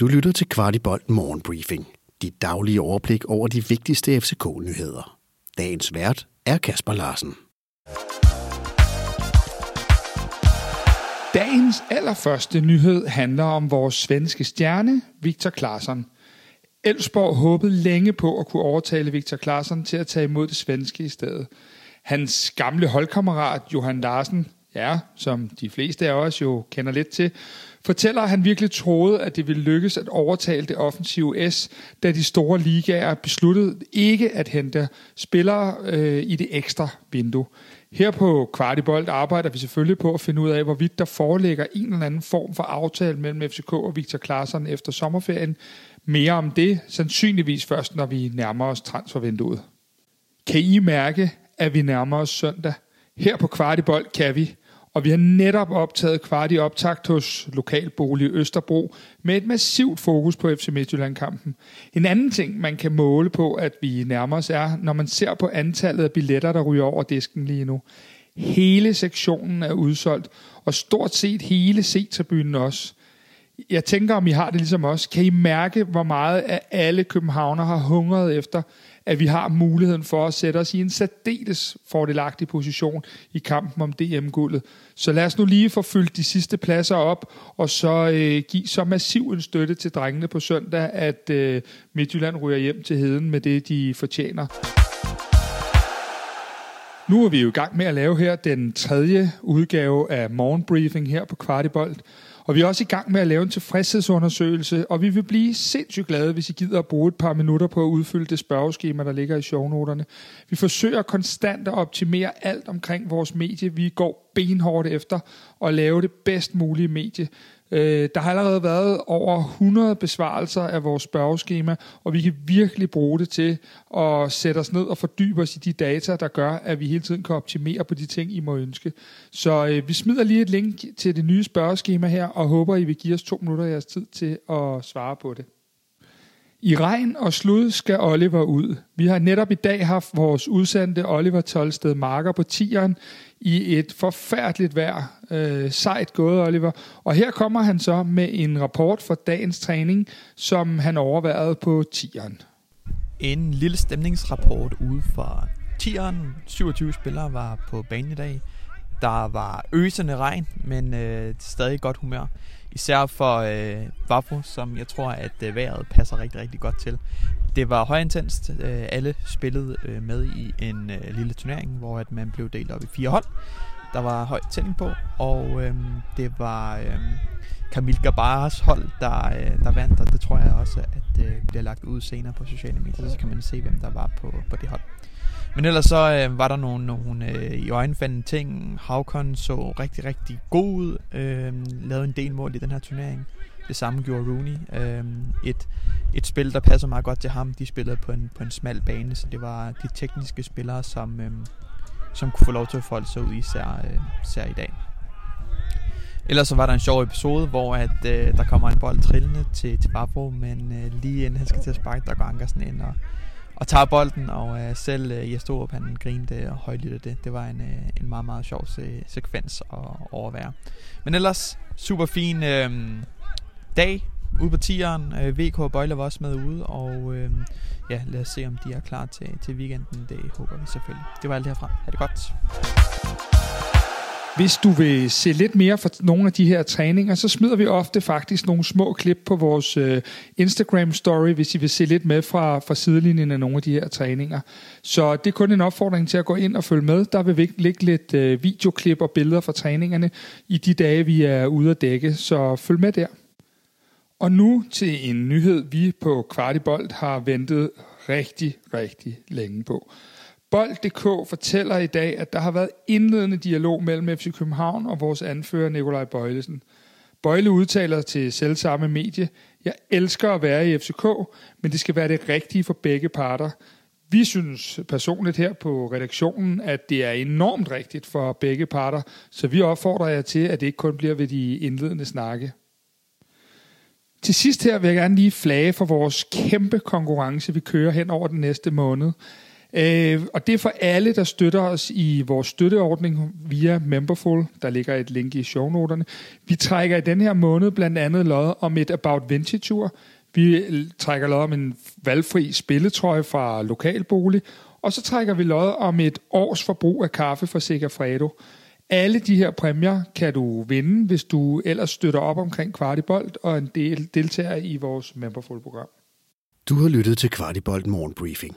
Du lytter til Kvartibolt Morgenbriefing. Dit daglige overblik over de vigtigste FCK-nyheder. Dagens vært er Kasper Larsen. Dagens allerførste nyhed handler om vores svenske stjerne, Victor Claesson. Elsborg håbede længe på at kunne overtale Victor Claesson til at tage imod det svenske i stedet. Hans gamle holdkammerat Johan Larsen, ja, som de fleste af os jo kender lidt til, fortæller, at han virkelig troede, at det ville lykkes at overtale det offensive S, da de store ligaer besluttede ikke at hente spillere øh, i det ekstra vindue. Her på Kvartibolt arbejder vi selvfølgelig på at finde ud af, hvorvidt der foreligger en eller anden form for aftale mellem FCK og Victor Klaarsson efter sommerferien. Mere om det sandsynligvis først, når vi nærmer os transfervinduet. Kan I mærke, at vi nærmer os søndag? Her på Kvartibolt kan vi, og vi har netop optaget kvart i optakt hos Lokalbolig Østerbro med et massivt fokus på FC Midtjylland-kampen. En anden ting, man kan måle på, at vi nærmer os, er, når man ser på antallet af billetter, der ryger over disken lige nu. Hele sektionen er udsolgt, og stort set hele C-tribunen også. Jeg tænker, om I har det ligesom os. Kan I mærke, hvor meget af alle københavner har hungret efter, at vi har muligheden for at sætte os i en særdeles fordelagtig position i kampen om DM-guldet. Så lad os nu lige få fyldt de sidste pladser op, og så øh, give så massiv en støtte til drengene på søndag, at øh, Midtjylland ryger hjem til heden med det, de fortjener. Nu er vi jo i gang med at lave her den tredje udgave af morgenbriefing her på Kvartibolt. Og vi er også i gang med at lave en tilfredshedsundersøgelse, og vi vil blive sindssygt glade, hvis I gider at bruge et par minutter på at udfylde det spørgeskema, der ligger i shownoterne. Vi forsøger konstant at optimere alt omkring vores medie. Vi går benhårdt efter at lave det bedst mulige medie. Øh, der har allerede været over 100 besvarelser af vores spørgeskema, og vi kan virkelig bruge det til at sætte os ned og fordybe os i de data, der gør, at vi hele tiden kan optimere på de ting, I må ønske. Så øh, vi smider lige et link til det nye spørgeskema her, og håber, I vil give os to minutter af jeres tid til at svare på det. I regn og slud skal Oliver ud. Vi har netop i dag haft vores udsendte Oliver Tolsted Marker på tieren i et forfærdeligt vejr. Øh, sejt gået, Oliver. Og her kommer han så med en rapport for dagens træning, som han overværede på tieren. En lille stemningsrapport ude fra tieren. 27 spillere var på banen i dag. Der var øsende regn, men øh, stadig godt humør. Især for øh, Vafo, som jeg tror, at øh, vejret passer rigtig, rigtig godt til. Det var højintenst. Øh, alle spillede øh, med i en øh, lille turnering, hvor at man blev delt op i fire hold. Der var høj tænding på, og øh, det var øh, Camille Gabaras hold, der, øh, der vandt, og det tror jeg også, at øh, bliver lagt ud senere på sociale medier, så kan man se, hvem der var på, på det hold. Men ellers så øh, var der nogle, nogle øh, i øjenfaldende ting. Havkon så rigtig, rigtig god ud. Øh, lavede en del mål i den her turnering. Det samme gjorde Rooney. Øh, et, et spil, der passer meget godt til ham. De spillede på en, på en smal bane, så det var de tekniske spillere, som, øh, som kunne få lov til at folde sig ud, især, øh, især i dag. Ellers så var der en sjov episode, hvor at, øh, der kommer en bold trillende til, til Barbro, men øh, lige inden han skal til at sparke, der går Ankersen ind og og tager bolden, og øh, selv øh, Jes Torup, han grinte og højlytte det. Det var en, øh, en meget, meget sjov se- sekvens at overvære. Men ellers, super fin øh, dag ude på tieren. Øh, VK og Bøjle var også med ude, og øh, ja, lad os se, om de er klar til, til weekenden. Det håber vi selvfølgelig. Det var alt herfra. Ha' det godt. Hvis du vil se lidt mere fra nogle af de her træninger, så smider vi ofte faktisk nogle små klip på vores øh, Instagram story, hvis I vil se lidt med fra, fra sidelinjen af nogle af de her træninger. Så det er kun en opfordring til at gå ind og følge med. Der vil ligge lidt øh, videoklip og billeder fra træningerne i de dage, vi er ude at dække. Så følg med der. Og nu til en nyhed, vi på Kvartibolt har ventet rigtig, rigtig længe på. Bold.dk fortæller i dag, at der har været indledende dialog mellem FC København og vores anfører Nikolaj Bøjlesen. Bøjle udtaler til selvsamme medie, jeg elsker at være i FCK, men det skal være det rigtige for begge parter. Vi synes personligt her på redaktionen, at det er enormt rigtigt for begge parter, så vi opfordrer jer til, at det ikke kun bliver ved de indledende snakke. Til sidst her vil jeg gerne lige flage for vores kæmpe konkurrence, vi kører hen over den næste måned. Øh, og det er for alle, der støtter os i vores støtteordning via Memberful. Der ligger et link i shownoterne. Vi trækker i den her måned blandt andet lod om et About Vinci-tur. Vi øh, trækker lod om en valgfri spilletrøje fra lokalbolig. Og så trækker vi lod om et års forbrug af kaffe fra Segafredo. Alle de her præmier kan du vinde, hvis du ellers støtter op omkring Kvartibolt og en del deltager i vores Memberful-program. Du har lyttet til Kvartibolt Morgenbriefing.